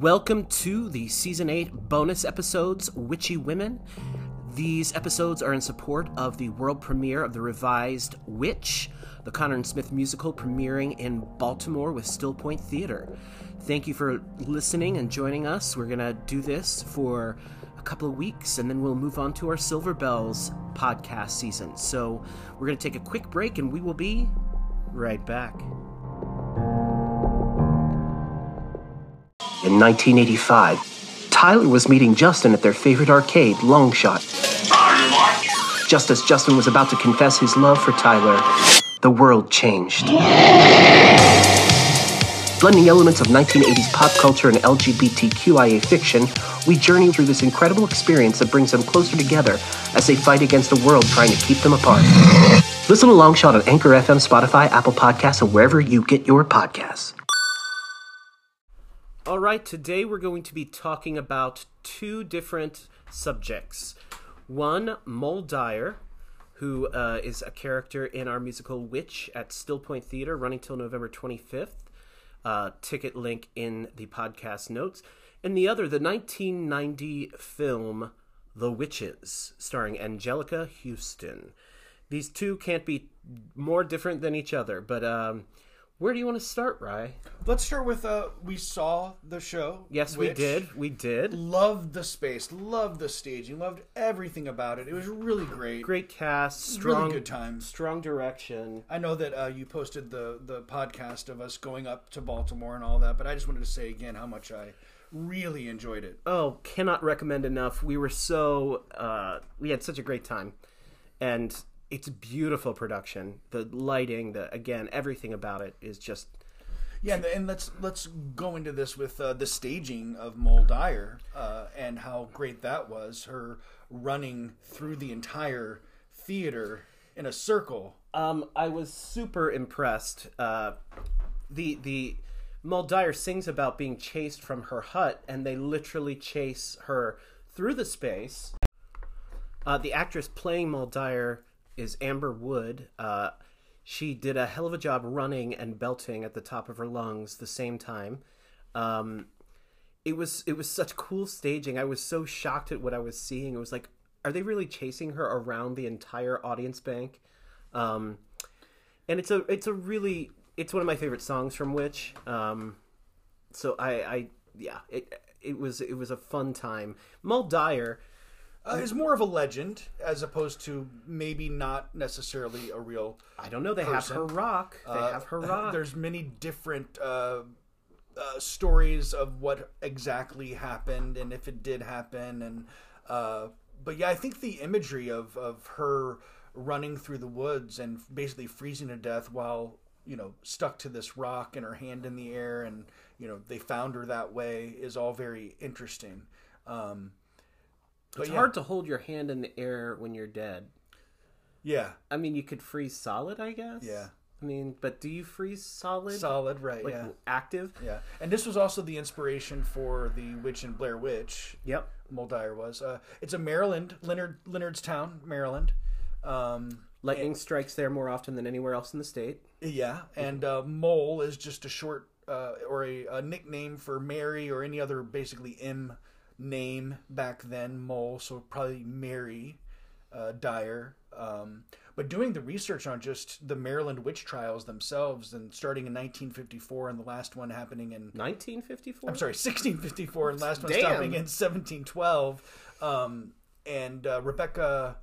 Welcome to the season 8 bonus episodes, Witchy Women. These episodes are in support of the world premiere of the revised Witch, the Conner and Smith musical premiering in Baltimore with Stillpointe Theatre. Thank you for listening and joining us. We're going to do this for a couple of weeks and then we'll move on to our Silver Bells podcast season. So we're going to take a quick break and we will be right back. In 1985, Tyler was meeting Justin at their favorite arcade, Longshot. Just as Justin was about to confess his love for Tyler, the world changed. Blending elements of 1980s pop culture and LGBTQIA fiction, we journey through this incredible experience that brings them closer together as they fight against a world trying to keep them apart. Listen to Longshot on Anchor FM, Spotify, Apple Podcasts, and wherever you get your podcasts. All right, today we're going to be talking about two different subjects. One, Moll Dyer, who uh, is a character in our musical Witch at Stillpointe Theatre, running till November 25th. Uh, ticket link in the podcast notes. And the other, the 1990 film The Witches, starring Anjelica Huston. These two can't be more different than each other, but um, where do you want to start, Rye? Let's start with uh we saw the show. Yes, we did. We did. Loved the space, loved the staging, loved everything about it. It was really great. Great cast, strong, really good times. strong direction. I know that uh, you posted the the podcast of us going up to Baltimore and all that, but I just wanted to say again how much I really enjoyed it. Oh, cannot recommend enough. We were so uh, we had such a great time, and it's beautiful production. The lighting, the again, everything about it is just Yeah, and, let's let's go into this with uh, the staging of Moll Dyer uh, and how great that was. Her running through the entire theater in a circle. Um, I was super impressed. Uh, the the Moll Dyer sings about being chased from her hut, and they literally chase her through the space. Uh, the actress playing Moll Dyer is Amber Wood. Uh, she did a hell of a job running and belting at the top of her lungs the same time. Um, it was it was such cool staging. I was so shocked at what I was seeing. It was like, are they really chasing her around the entire audience bank? Um, and it's a it's a really it's one of my favorite songs from Witch. Um, so I, I yeah it it was it was a fun time. Moll Dyer. Uh, is more of a legend as opposed to maybe not necessarily a real. I don't know. They have her rock. They uh, have her rock. There's many different uh, uh, stories of what exactly happened and if it did happen, and uh, but yeah, I think the imagery of of her running through the woods and basically freezing to death while you know stuck to this rock and her hand in the air and you know they found her that way is all very interesting. Um, but It's yeah, hard to hold your hand in the air when you're dead. yeah, I mean, you could freeze solid, I guess. Yeah. I mean, but do you freeze solid? solid, right? like yeah. active? Yeah, and this was also the inspiration for the Witch and Blair Witch. Yep. Moll Dyer was. Uh, it's a Maryland, Leonard Leonardstown, Maryland. Um, Lightning strikes there more often than anywhere else in the state. yeah, and uh, Moll is just a short uh, or a, a nickname for Mary or any other basically M name back then. Moll, so probably Mary uh, Dyer. Um, but doing the research on just the Maryland witch trials themselves, and starting in 1954, and the last one happening in 1954. I'm sorry, 1654, and last one Damn. stopping in 1712. Um, and uh, Rebecca,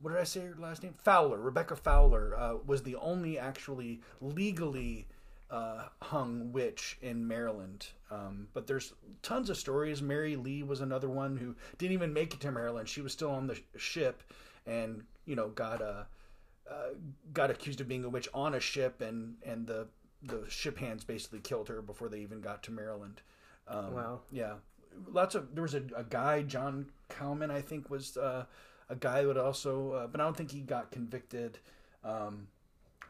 what did I say her last name? Fowler. Rebecca Fowler uh, was the only actually legally uh, hung witch in Maryland. Um, but there's tons of stories. Mary Lee was another one who didn't even make it to Maryland. She was still on the ship, and you know got uh, uh, got accused of being a witch on a ship, and and the the ship hands basically killed her before they even got to Maryland. Um, Wow. Yeah, lots of there was a, a guy John Cowman I think was uh, a guy that also, uh, but I don't think he got convicted. Um,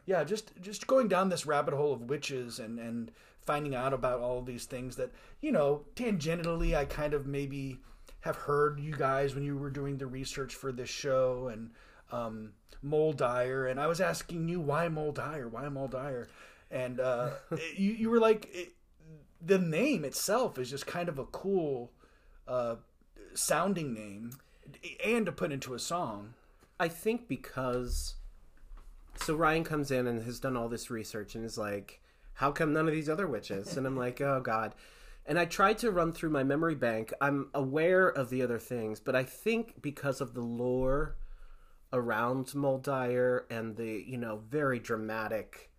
yeah, just just going down this rabbit hole of witches and and finding out about all of these things that you know tangentially I kind of maybe have heard you guys when you were doing the research for this show and um, Moll Dyer and I was asking you why Moll Dyer, why Moll Dyer, and uh, you you were like. It, the name itself is just kind of a cool uh, sounding name, and to put into a song. I think because so Ryan comes in and has done all this research and is like, "How come none of these other witches?" And I'm like, "Oh God." And I tried to run through my memory bank. I'm aware of the other things, but I think because of the lore around Moll Dyer and the you know very dramatic,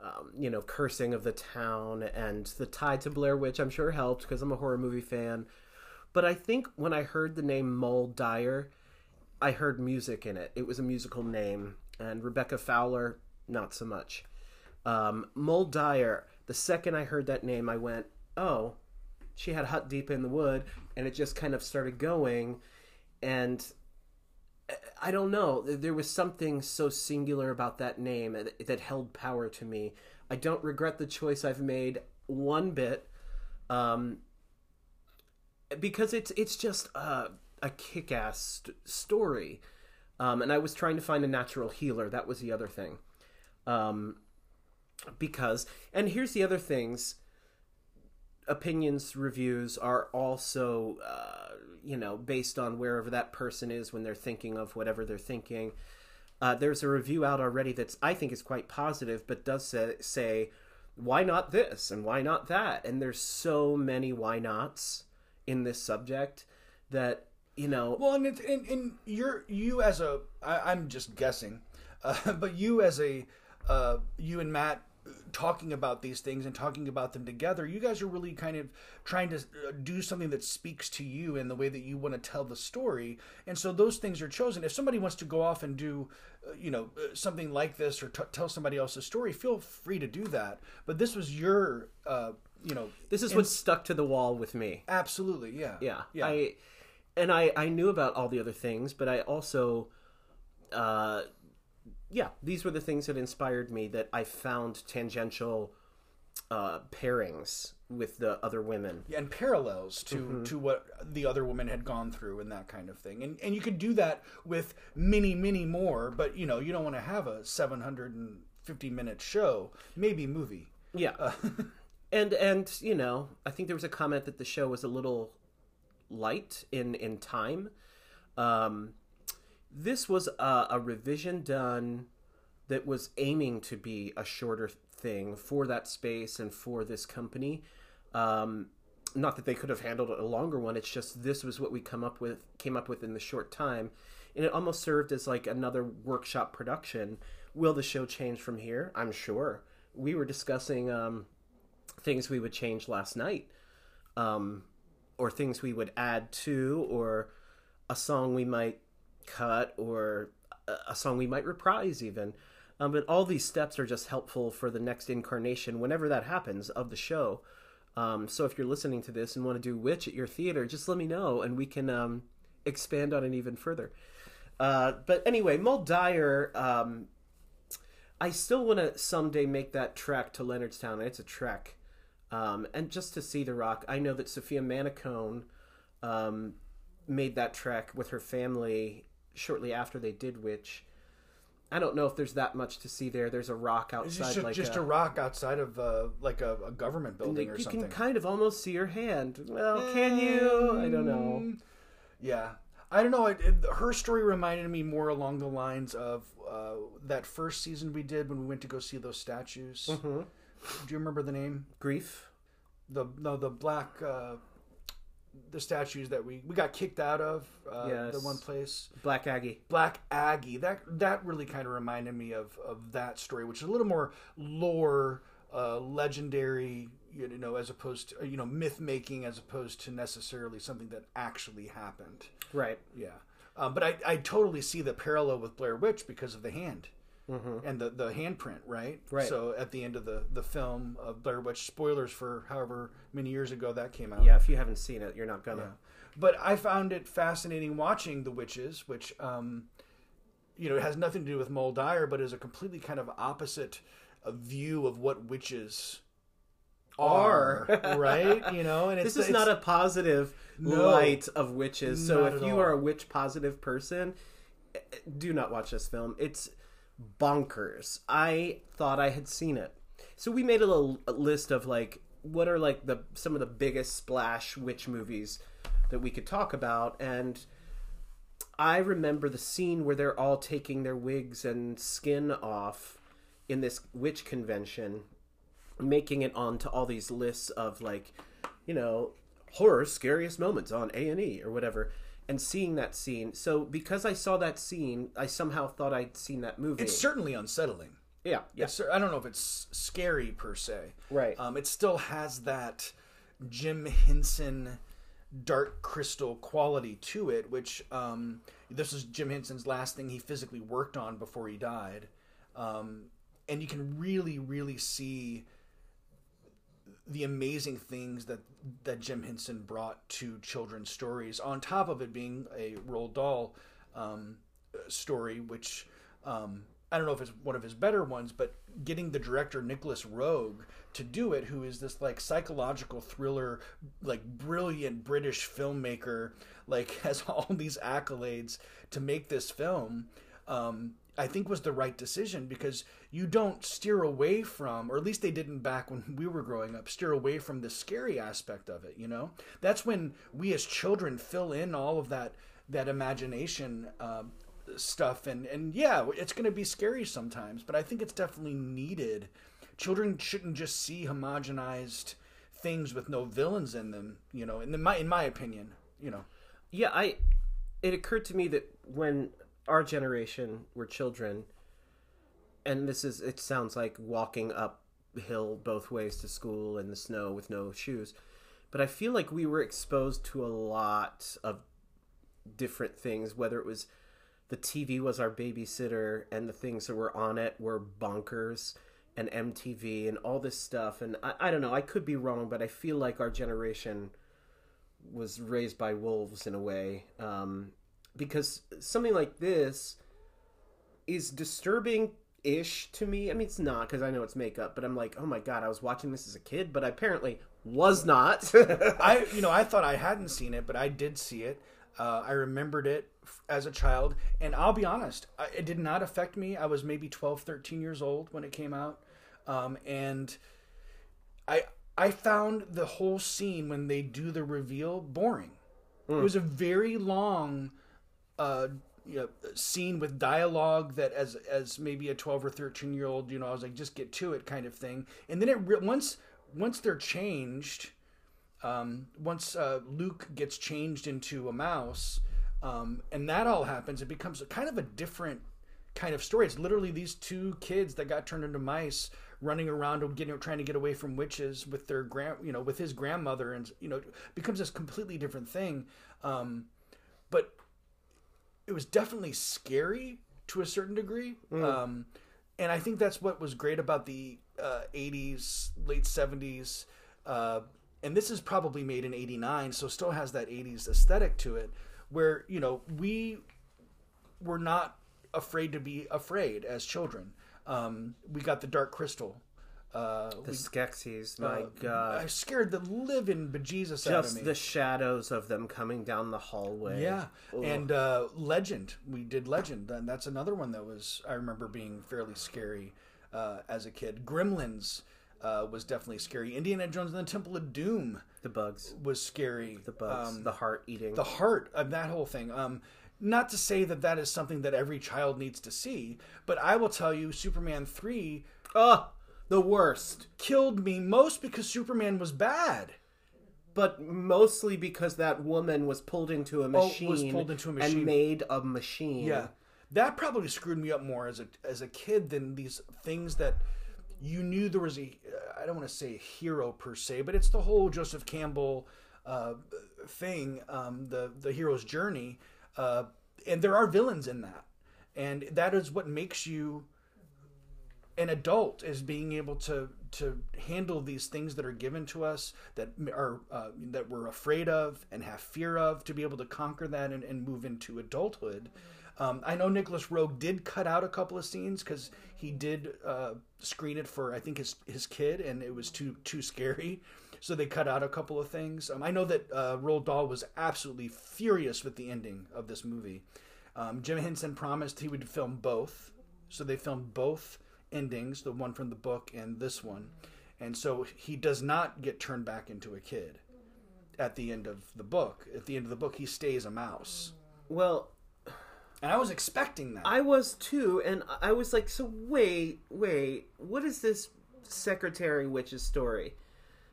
um, you know, cursing of the town and the tie to Blair Witch, I'm sure helped because I'm a horror movie fan. But I think when I heard the name Moll Dyer, I heard music in it. It was a musical name, and Rebecca Fowler, not so much. Um, Moll Dyer, the second I heard that name, I went, oh, she had Hut Deep in the Wood, and it just kind of started going. And I don't know, there was something so singular about that name that held power to me. I don't regret the choice I've made one bit. Um, because it's it's just a, a kick-ass st- story um, and i was trying to find a natural healer. That was the other thing. Um, because and here's the other things. Opinions reviews are also uh, you know based on wherever that person is when they're thinking of whatever they're thinking. Uh, there's a review out already that's i think is quite positive but does say, say why not this and why not that? And there's so many why nots in this subject that you know. Well and, it, and, and you're you as a I, i'm just guessing uh, but you as a uh, you and matt talking about these things and talking about them together you guys are really kind of trying to uh, do something that speaks to you in the way that you want to tell the story. And so those things are chosen. If somebody wants to go off and do uh, you know uh, something like this or t- tell somebody else's story feel free to do that. But this was your uh, you know this is what stuck to the wall with me. Absolutely yeah. Yeah yeah. I and i i knew about all the other things but i also uh yeah these were the things that inspired me that i found tangential uh pairings with the other women. Yeah, and parallels to mm-hmm. to what the other women had gone through and that kind of thing. And and you could do that with many many more but you know you don't want to have a 750 minute show maybe movie. Yeah. Uh, and and you know i think there was a comment that the show was a little light in in time. Um this was a, a revision done that was aiming to be a shorter thing for that space and for this company. Um not that they could have handled a longer one it's just this was what we come up with came up with in the short time. And it almost served as like another workshop production. Will the show change from here? I'm sure. We were discussing um things we would change last night, um, or things we would add to, or a song we might cut, or a song we might reprise, even. Um, but all these steps are just helpful for the next incarnation, whenever that happens, of the show. Um, so if you're listening to this and want to do Witch at your theater, just let me know, and we can um, expand on it even further. Uh, but anyway, Moll Dyer, um, I still want to someday make that trek to Leonardstown. It's a trek. Um, and just to see The Rock, I know that Sophia Manicone um, made that trek with her family shortly after they did Witch. I don't know if there's that much to see there. There's a rock outside, just, like just a, a, rock outside of uh, like a, a, government building or you something. You can kind of almost see her hand. Well, can you? I don't know. Mm, yeah, I don't know. It, it, her story reminded me more along the lines of uh, that first season we did when we went to go see those statues. Mm-hmm. Do you remember the name? Grief. The no the black uh, the statues that we we got kicked out of uh, yes. the one place. Black Aggie. Black Aggie. That that really kind of reminded me of of that story, which is a little more lore, uh, legendary. You know, as opposed to you know myth making, as opposed to necessarily something that actually happened. Right. Yeah. Um, but I, I totally see the parallel with Blair Witch because of the hand mm-hmm. and the, the handprint, right? Right. So at the end of the, the film of Blair Witch, spoilers for however many years ago that came out. Yeah, if you haven't seen it, you're not gonna. Yeah. But I found it fascinating watching The Witches, which, um, you know, it has nothing to do with Moll Dyer, but is a completely kind of opposite uh, view of what witches are, right? You know, and this is not a positive no, light of witches. So if you all. are a witch positive person, eh, do not watch this film. It's bonkers. I thought I had seen it. So we made a little list of like what are like the some of the biggest splash witch movies that we could talk about and I remember the scene where they're all taking their wigs and skin off in this witch convention, making it onto all these lists of like, you know, horror scariest moments on A and E or whatever, and seeing that scene. So because I saw that scene, I somehow thought I'd seen that movie. It's certainly unsettling. yeah, yeah, It's, I don't know if it's scary per se. Right. Um, it still has that Jim Henson dark crystal quality to it, which um, this is Jim Henson's last thing he physically worked on before he died. Um, and you can really, really see the amazing things that that Jim Henson brought to children's stories. On top of it being a Roald Dahl um, story, which um, I don't know if it's one of his better ones, but getting the director Nicolas Roeg to do it, who is this like psychological thriller, like brilliant British filmmaker, like has all these accolades to make this film. Um, I think was the right decision because you don't steer away from, or at least they didn't back when we were growing up, steer away from the scary aspect of it. You know, that's when we as children fill in all of that that imagination um, stuff, and and yeah, it's going to be scary sometimes, but I think it's definitely needed. Children shouldn't just see homogenized things with no villains in them. You know, in my in my opinion, you know. yeah. I it occurred to me that when our generation were children, and this is it sounds like walking uphill both ways to school in the snow with no shoes, but I feel like we were exposed to a lot of different things, whether it was the TV was our babysitter and the things that were on it were bonkers and MTV and all this stuff. And I, I don't know, I could be wrong, but I feel like our generation was raised by wolves in a way. Um, because something like this is disturbing ish to me. I mean, it's not because I know it's makeup, but I'm like, oh my god, I was watching this as a kid, but I apparently was not. I you know I thought I hadn't seen it, but I did see it. Uh, I remembered it as a child, and I'll be honest, I, it did not affect me. I was maybe 12, 13 years old when it came out, um, and I I found the whole scene when they do the reveal boring. It was a very long uh, you know, scene with dialogue that as as maybe a 12 or 13 year old you know i was like just get to it kind of thing. And then it re- once once they're changed um, once uh, luke gets changed into a mouse um, and that all happens it becomes kind of a different kind of story. It's literally these two kids that got turned into mice running around and getting trying to get away from witches with their grand you know with his grandmother and you know becomes this completely different thing. Um, it was definitely scary to a certain degree. Um, and I think that's what was great about the uh, 80s, late 70s. Uh, and this is probably made in 89, so still has that 80s aesthetic to it, where, you know, we were not afraid to be afraid as children. Um, we got the Dark Crystal. Uh, the Skeksis, my god. I scared the living bejesus out of me. Just the shadows of them coming down the hallway. Yeah, Ugh. and uh, Legend, we did Legend, and that's another one that was I remember being fairly scary uh, as a kid. Gremlins uh, was definitely scary. Indiana Jones and the Temple of Doom the bugs, was scary. the bugs, Um, the heart eating. the heart of that whole thing. Um, not to say that that is something that every child needs to see, but I will tell you, Superman three oh, the worst. killed me most because Superman was bad. But mostly because that woman was pulled into a Oh, machine, was pulled into a machine. and made a machine. Yeah, that probably screwed me up more as a as a kid than these things that you knew there was a I don't want to say a hero per se, but it's the whole Joseph Campbell uh, thing, um, the the hero's journey, uh, and there are villains in that, and that is what makes you an adult is being able to to handle these things that are given to us that are uh, that we're afraid of and have fear of to be able to conquer that and, and move into adulthood. Um, I know Nicolas Roeg did cut out a couple of scenes because he did uh, screen it for I think his his kid and it was too too scary, so they cut out a couple of things. Um, I know that uh, Dahl was absolutely furious with the ending of this movie. Um, Jim Henson promised he would film both, so they filmed both endings, the one from the book and this one. and so he does not get turned back into a kid at the end of the book. At the end of the book, he stays a mouse, Well, and I was expecting that. I was too, and I was like, so wait, wait, what is this secretary witch's story?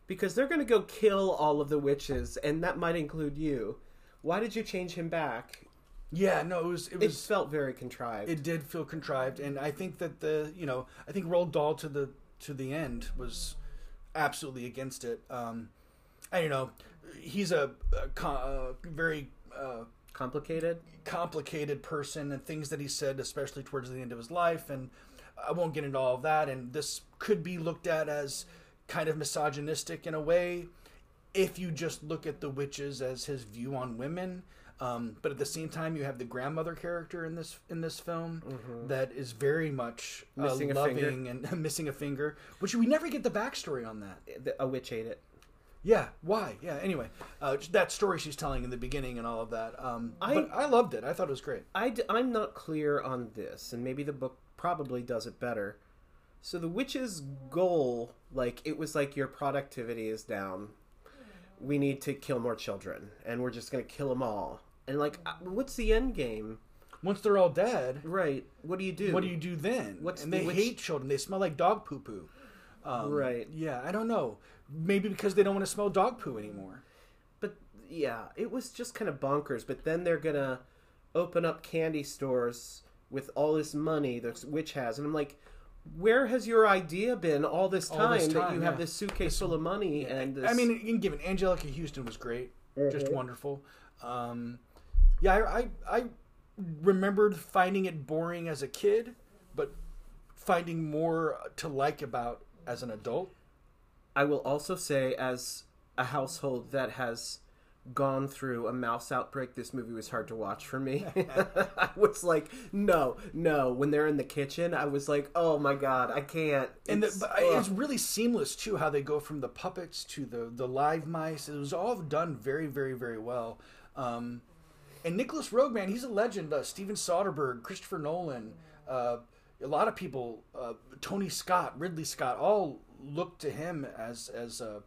Because they're going to go kill all of the witches, and that might include you. Why did you change him back? Yeah, no, it was it It was felt very contrived. it did feel contrived, and I think that the you know I think Roald Dahl to the to the end was absolutely against it. Um, and you know he's a, a, a very uh, Complicated? complicated person and things that he said, especially towards the end of his life. And I won't get into all of that. And this could be looked at as kind of misogynistic in a way if you just look at the witches as his view on women. Um, but at the same time, you have the grandmother character in this in this film that is very much uh, Mm-hmm. Missing a loving and missing a finger, which we never get the backstory on that. A witch ate it. Yeah, why? Yeah. Anyway, uh, that story she's telling in the beginning and all of that. Um, I- but I loved it. I thought it was great. I d- I'm not clear on this, and maybe the book probably does it better. So the witch's goal, like it was like your productivity is down. We need to kill more children, and we're just gonna kill them all. And like, uh, what's the end game? Once they're all dead, Right? What do you do? what do you do then? What's and the- they which- hate children. They smell like dog poo poo. Um, Right. Yeah, I don't know. Maybe because they don't want to smell dog poo anymore. But yeah, it was just kind of bonkers. But then they're gonna open up candy stores with all this money the witch has, and I'm like, where has your idea been all this time, All this that time, you have this suitcase full of money and this... I mean, you can give it. Anjelica Huston was great, just Mm-hmm. wonderful. Um, yeah, I, I I remembered finding it boring as a kid, but finding more to like about as an adult. I will also say, as a household that has gone through a mouse outbreak, this movie was hard to watch for me. I was like, no, no. When they're in the kitchen, I was like, oh my god, I can't. and the, It's- but it's really seamless too how they go from the puppets to the the live mice it was all done very very very well um, and Nicolas Roeg man he's a legend uh, Steven Soderbergh Christopher Nolan uh, a lot of people uh, Tony Scott Ridley Scott all look to him as as uh,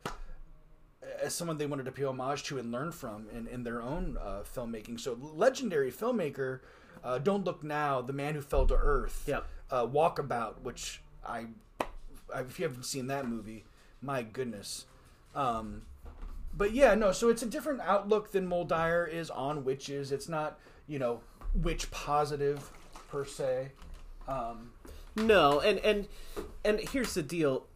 as someone they wanted to pay homage to and learn from in, in their own uh, filmmaking so legendary filmmaker uh, Don't Look Now The Man Who Fell to Earth Yeah. uh, Walkabout, which I, I, if you haven't seen that movie, my goodness. Um, but yeah, no. So it's a different outlook than Moll Dyer is on witches. It's not you know witch positive per se. Um, No, and and and here's the deal: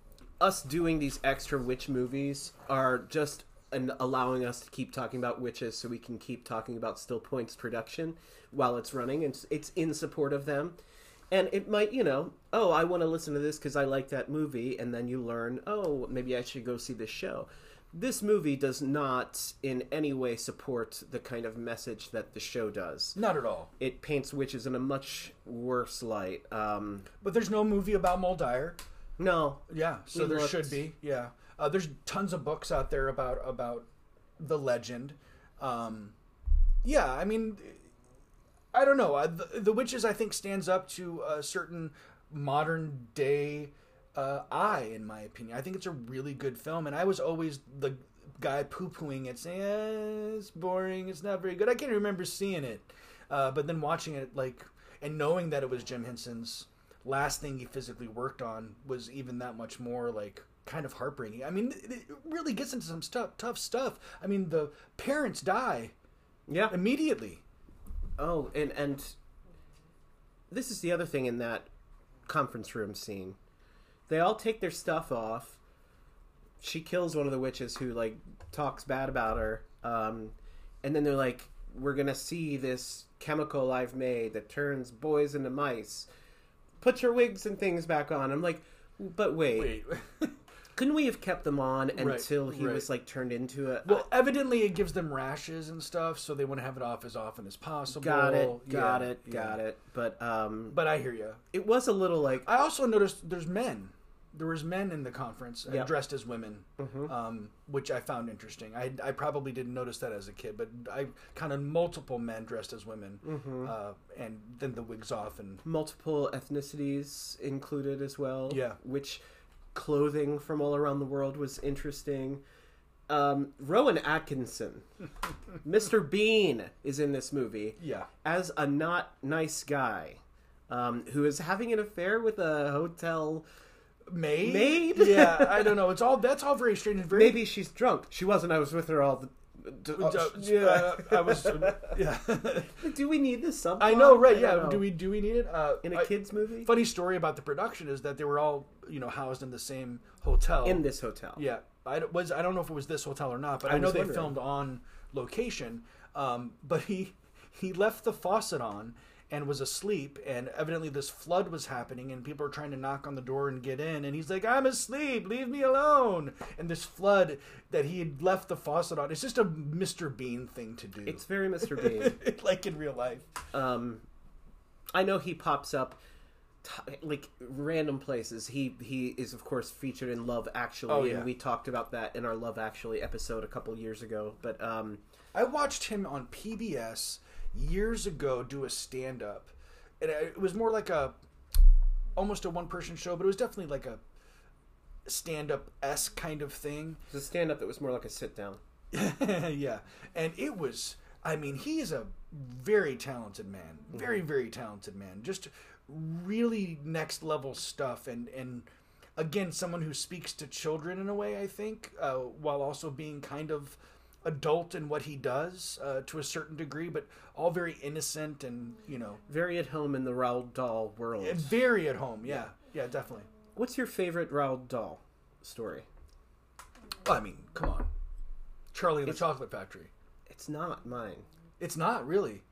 us doing these extra witch movies are just and allowing us to keep talking about witches, so we can keep talking about Stillpointe's production while it's running, and it's- it's in support of them. And it might, you know, oh, I want to listen to this because I like that movie, and then you learn, oh, maybe I should go see this show. This movie does not in any way support the kind of message that the show does. not at all. It paints witches in a much worse light. Um, But there's no movie about Moll Dyer. no, Yeah, so there looked. should be. Yeah, uh, there's tons of books out there about about the legend. Um, yeah, I mean, I don't know. Uh, the, the Witches, I think, stands up to a certain modern day uh, eye, in my opinion. I think it's a really good film, and I was always the guy poo pooing it, saying eh, it's boring, it's not very good. I can't remember seeing it, uh, but then watching it, like, and knowing that it was Jim Henson's last thing he physically worked on was even that much more like kind of heartbreaking. I mean, it it really gets into some stuff, tough stuff. I mean, the parents die yeah, immediately. Oh, and and this is the other thing in that conference room scene. They all take their stuff off. She kills one of the witches who like talks bad about her. Um, and then they're like, "We're gonna see this chemical I've made that turns boys into mice. Put your wigs and things back on." I'm like, "But wait, Wait. couldn't we have kept them on Right, until he right. was like turned into a?" well, evidently it gives them rashes and stuff, so they want to have it off as often as possible. got it, got Yeah, it, yeah. got it. But um, But I hear you. it was a little like I also noticed there's men. There was men in the conference uh, Yeah. dressed as women, Mhm. um, which I found interesting. I, I probably didn't notice that as a kid, but I kind of multiple men dressed as women, Mhm. uh, and then the wigs off and multiple ethnicities included as well. Yeah. Which clothing from all around the world was interesting. Um, Rowan Atkinson, Mr. Bean, is in this movie Yeah. as a not nice guy um, who is having an affair with a hotel. Maid? Maid? yeah, I don't know. It's all that's all very strange and very Maybe she's drunk. She wasn't. I was with her all the. Uh, yeah. I was yeah. Do we need this subplot? I know, right? I Yeah. know. Do we do we need it? Uh, in a I- kids movie? Funny story about the production is that they were all you know housed in the same hotel. In this hotel. Yeah, I was. I don't know if it was this hotel or not, but I I, know they wondering. filmed on location. Um, but he he left the faucet on and was asleep, and evidently this flood was happening, and people are trying to knock on the door and get in, and he's like, "I'm asleep, leave me alone." And this flood that he had left the faucet on, it's just a Mr. Bean thing to do. It's very Mr. Bean. like in real life. um, I know he pops up like random places. He he is of course featured in Love Actually, Oh, yeah. and we talked about that in our Love Actually episode a couple years ago. But um, I watched him on PBS years ago do a stand up. And it was more like a almost a one person show, but it was definitely like a stand up s kind of thing. it's a stand up that was more like a sit down. yeah. And it was I mean, he is a very talented man. Very, very talented man. Just really next level stuff and and again someone who speaks to children in a way, I think, uh, while also being kind of adult in what he does uh, to a certain degree, but all very innocent and you know Very at home in the Roald Dahl world. very at home. Yeah, yeah, definitely. What's your favorite Roald Dahl story? Well, I mean, come on, Charlie and the Chocolate Factory. It's not mine. It's not really.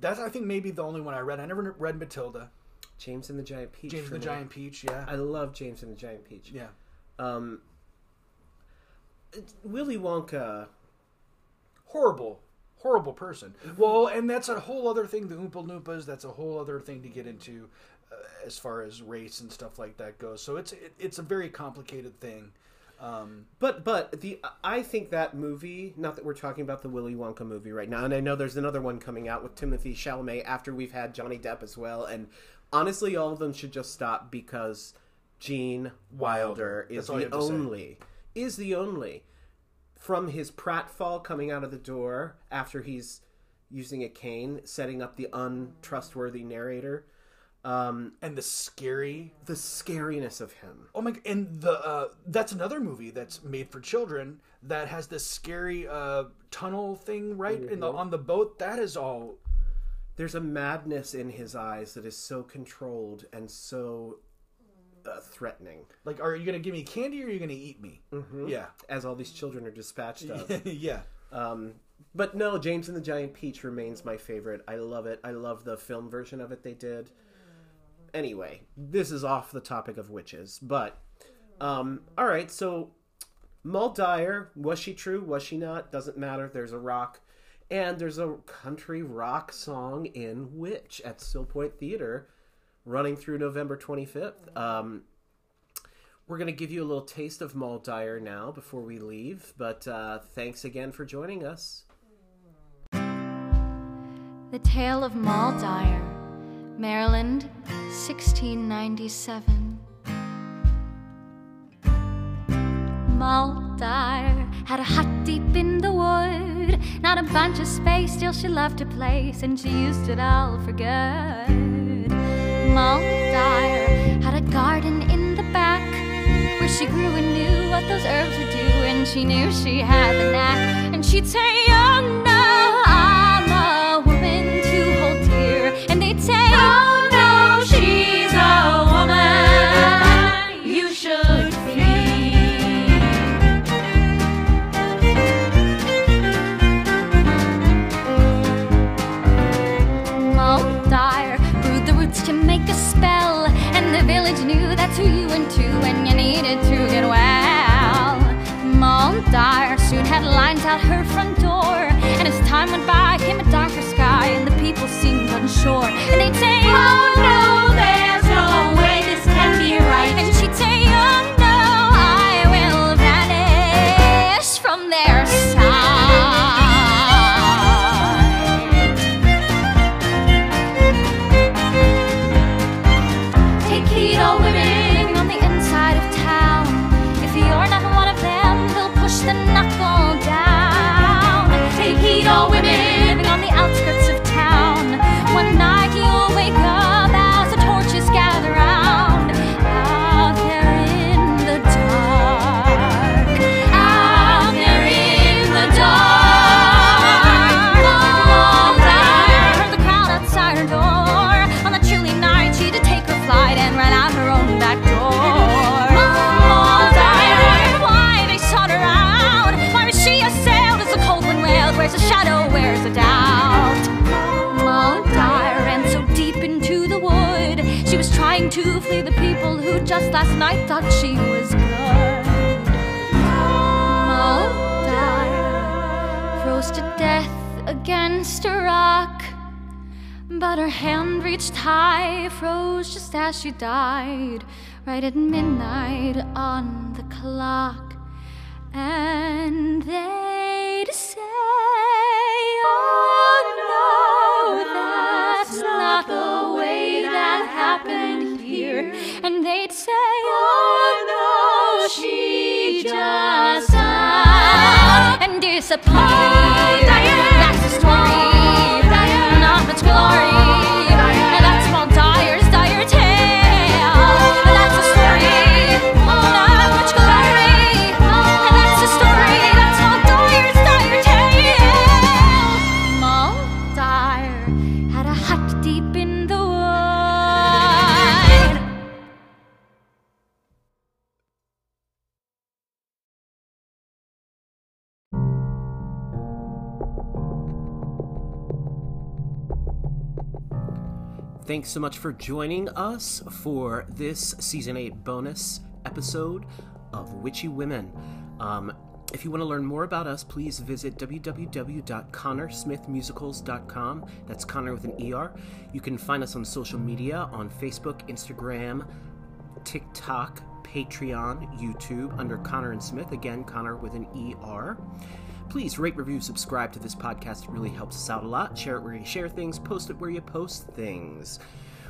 That's I think maybe the only one I read. I never read Matilda. James and the Giant Peach. James and the me. Giant Peach. Yeah, I love James and the Giant Peach. yeah. Um, Willy Wonka. Horrible, horrible person. Well, and that's a whole other thing. The Oompa Loompas. That's a whole other thing to get into, uh, as far as race and stuff like that goes. So it's it, it's a very complicated thing. Um, But but the I think that movie. Not that we're talking about the Willy Wonka movie right now, and I know there's another one coming out with Timothy Chalamet after we've had Johnny Depp as well. And honestly, all of them should just stop because Gene Wilder is all you the only is the only from his pratfall coming out of the door after he's using a cane, setting up the untrustworthy narrator. Um, and the scary. the scariness of him. Oh my! And the uh, that's another movie that's made for children that has this scary uh, tunnel thing right in the on the boat. That is all. there's a madness in his eyes that is so controlled and so uh, threatening Like, are you gonna give me candy or are you gonna eat me? Mm-hmm. Yeah, as all these children are dispatched of yeah. um, but no james and the giant peach remains my favorite i love it i love the film version of it they did anyway this is off the topic of witches but um, all right so Moll Dyer, was she true? Was she not? Doesn't matter. There's a rock. And there's a country rock song in Witch at Stillpointe Theatre running through November 25th. Um, we're going to give you a little taste of Dyer now before we leave, but uh, thanks again for joining us. The Tale of Dyer, Maryland, 1697. Moll Dyer had a hut deep in the wood, not a bunch of space, still she loved her place, and she used it all for good. Dyer had a garden in the back where she grew and knew what those herbs would do, and she knew she had the knack, and she'd say, Oh no, I'm a woman to hold dear, and they'd say, Oh Lines out her front door, and as time went by, came a darker sky, and the people seemed unsure. And they'd say, Oh no, night thought she was good. Mulder froze to death against a rock. But her hand reached high, froze just as she died, right at midnight on the clock. And they'd she just and disappeared. Thanks so much for joining us for this season 8 bonus episode of Witchy Women. Um, if you want to learn more about us, please visit www.connorsmithmusicals.com. That's Conner with an ER. You can find us on social media on Facebook, Instagram, TikTok, Patreon, YouTube under Conner and Smith. Again, Conner with an ER. Please rate, review, subscribe to this podcast. It really helps us out a lot. Share it where you share things, post it where you post things.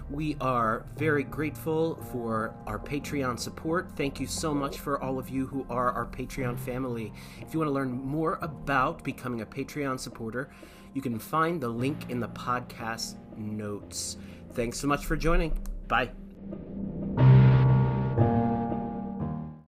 We are very grateful for our Patreon support. Thank you so much for all of you who are our Patreon family. If you want to learn more about becoming a Patreon supporter, you can find the link in the podcast notes. Thanks so much for joining. Bye.